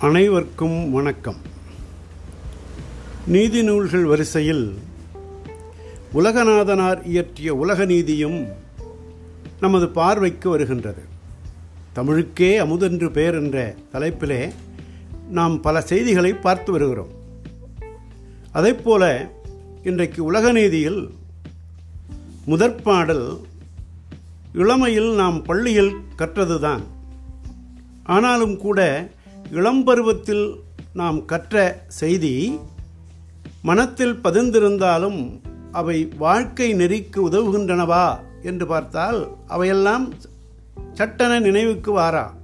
அனைவருக்கும் வணக்கம். நீதி நூல்கள் வரிசையில் உலகநாதனார் இயற்றிய உலக நீதியும் நமது பார்வைக்கு வருகின்றது. தமிழுக்கே அமுதென்று பெயர் என்ற தலைப்பிலே நாம் பல செய்திகளை பார்த்து வருகிறோம். அதைப்போல இன்றைக்கு உலக நீதியில் முதற்பாடல் இளமையில் நாம் பள்ளியில் கற்றதுதான். ஆனாலும் கூட இளம்பருவத்தில் நாம் கற்ற செய்தி மனத்தில் பதிந்திருந்தாலும் அவை வாழ்க்கை நெறிக்கு உதவுகின்றனவா என்று பார்த்தால் அவையெல்லாம் சட்டென நினைவுக்கு வாரா.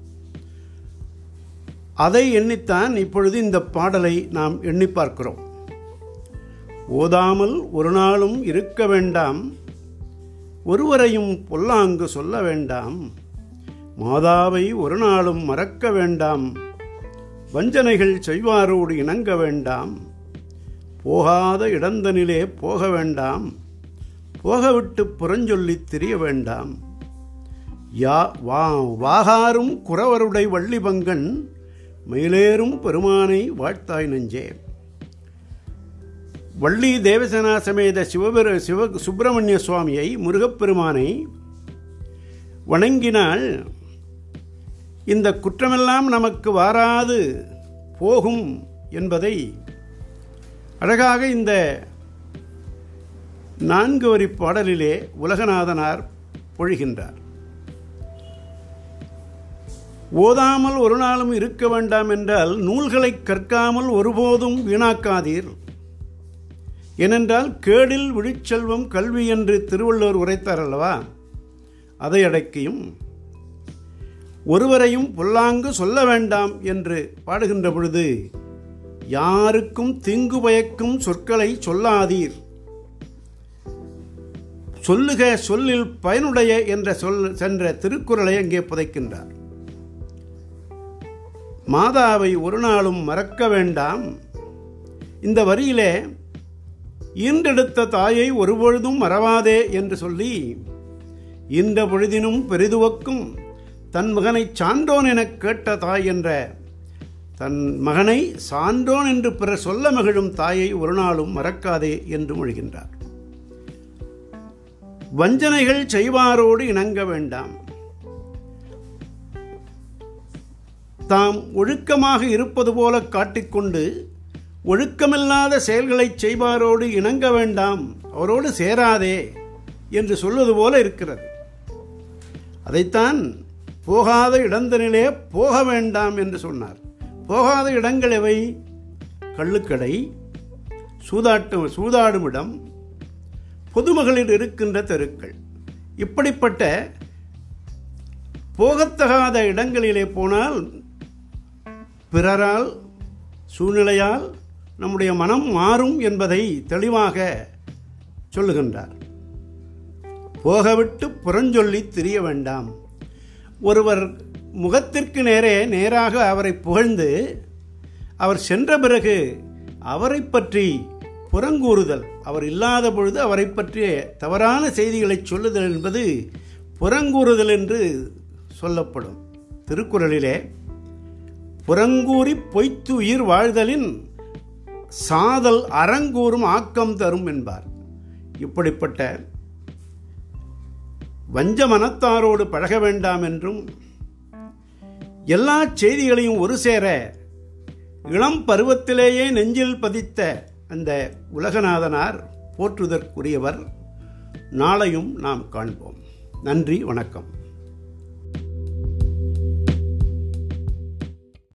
அதை எண்ணித்தான் இப்பொழுது இந்த பாடலை நாம் எண்ணி பார்க்கிறோம். ஓதாமல் ஒரு நாளும் இருக்க வேண்டாம். ஒருவரையும் பொல்லாங்கு சொல்ல வேண்டாம். மாதாவை ஒரு நாளும் மறக்க வேண்டாம். வஞ்சனைகள் செய்வாரோடு இணங்க வேண்டாம். போகாத இடந்தனிலே போக வேண்டாம். போகவிட்டு புறஞ்சொல்லி திரிய வேண்டாம். யா வா வாகாரும் குறவருடை வள்ளி பங்கன் மயிலேறும் பெருமானை வாழ்த்தாய் நெஞ்சே. வள்ளி தேவசேனா சமேத சிவபெரு சிவ சுப்பிரமணிய சுவாமியை முருகப்பெருமானை வணங்கினால் இந்த குற்றமெல்லாம் நமக்கு வாராது போகும் என்பதை அழகாக இந்த நான்கு வரி பாடலிலே உலகநாதனார் பொழிகின்றார். ஓதாமல் ஒரு நாளும் இருக்க வேண்டாம் என்றால் நூல்களை கற்காமல் ஒருபோதும் வீணாக்காதீர். ஏனென்றால் கேடில் விழிச்செல்வம் கல்வி என்று திருவள்ளுவர் உரைத்தார் அல்லவா? அதை அடக்கியும் ஒருவரையும் பொல்லாங்கு சொல்ல வேண்டாம் என்று பாடுகின்ற பொழுது யாருக்கும் தீங்கு பயக்கும் சொற்களை சொல்லாதீர். சொல்லுக சொல்லில் பயனுடைய என்ற சொல் சென்ற திருக்குறளை அங்கே புதைக்கின்றார். மாதாவை ஒரு நாளும் மறக்க வேண்டாம். இந்த வரியிலே ஈன்றெடுத்த தாயை ஒருபொழுதும் மறவாதே என்று சொல்லி இந்த பொழுதினும் பெரிதுவக்கும் தன் மகனை சான்றோன் எனக் கேட்ட தாய் என்ற தன் மகனை சான்றோன் என்று பிறர் சொல்ல மகிழும் தாயை ஒரு நாளும் மறக்காதே என்று மொழிகின்றார். வஞ்சனைகள் செய்வாரோடு இணங்க வேண்டாம். தாம் ஒழுக்கமாக இருப்பது போல காட்டிக்கொண்டு ஒழுக்கமில்லாத செயல்களை செய்வாரோடு இணங்க வேண்டாம். அவரோடு சேராதே என்று சொல்வது போல இருக்கிறது. அதைத்தான் போகாத இடந்தனிலே போக வேண்டாம் என்று சொன்னார். போகாத இடங்கள் எவை கள்ளுக்கடை சூதாட்டு சூதாடும் இடம் பொதுமகளில் இருக்கின்ற தெருக்கள். இப்படிப்பட்ட போகத்தகாத இடங்களிலே போனால் பிறரால் சூழ்நிலையால் நம்முடைய மனம் மாறும் என்பதை தெளிவாக சொல்லுகின்றார். போகவிட்டு புறஞ்சொல்லி திரிய வேண்டாம். ஒருவர் முகத்திற்கு நேரே நேராக அவரை புகழ்ந்து அவர் சென்ற பிறகு அவரை பற்றி புறங்கூறுதல் அவர் இல்லாத பொழுது அவரை பற்றிய தவறான செய்திகளை சொல்லுதல் என்பது புறங்கூறுதல் என்று சொல்லப்படும். திருக்குறளிலே புறங்கூறி பொய்த்து உயிர் வாழ்தலின் சாதல் அறங்கூறும் ஆக்கம் தரும் என்பார். இப்படிப்பட்ட வஞ்ச மனத்தாரோடு பழக வேண்டாம் என்றும் எல்லா செய்திகளையும் ஒரு சேர இளம் பருவத்திலேயே நெஞ்சில் பதித்த அந்த உலகநாதனார் போற்றுதற்குரியவர். நாளையும் நாம் காண்போம். நன்றி வணக்கம்.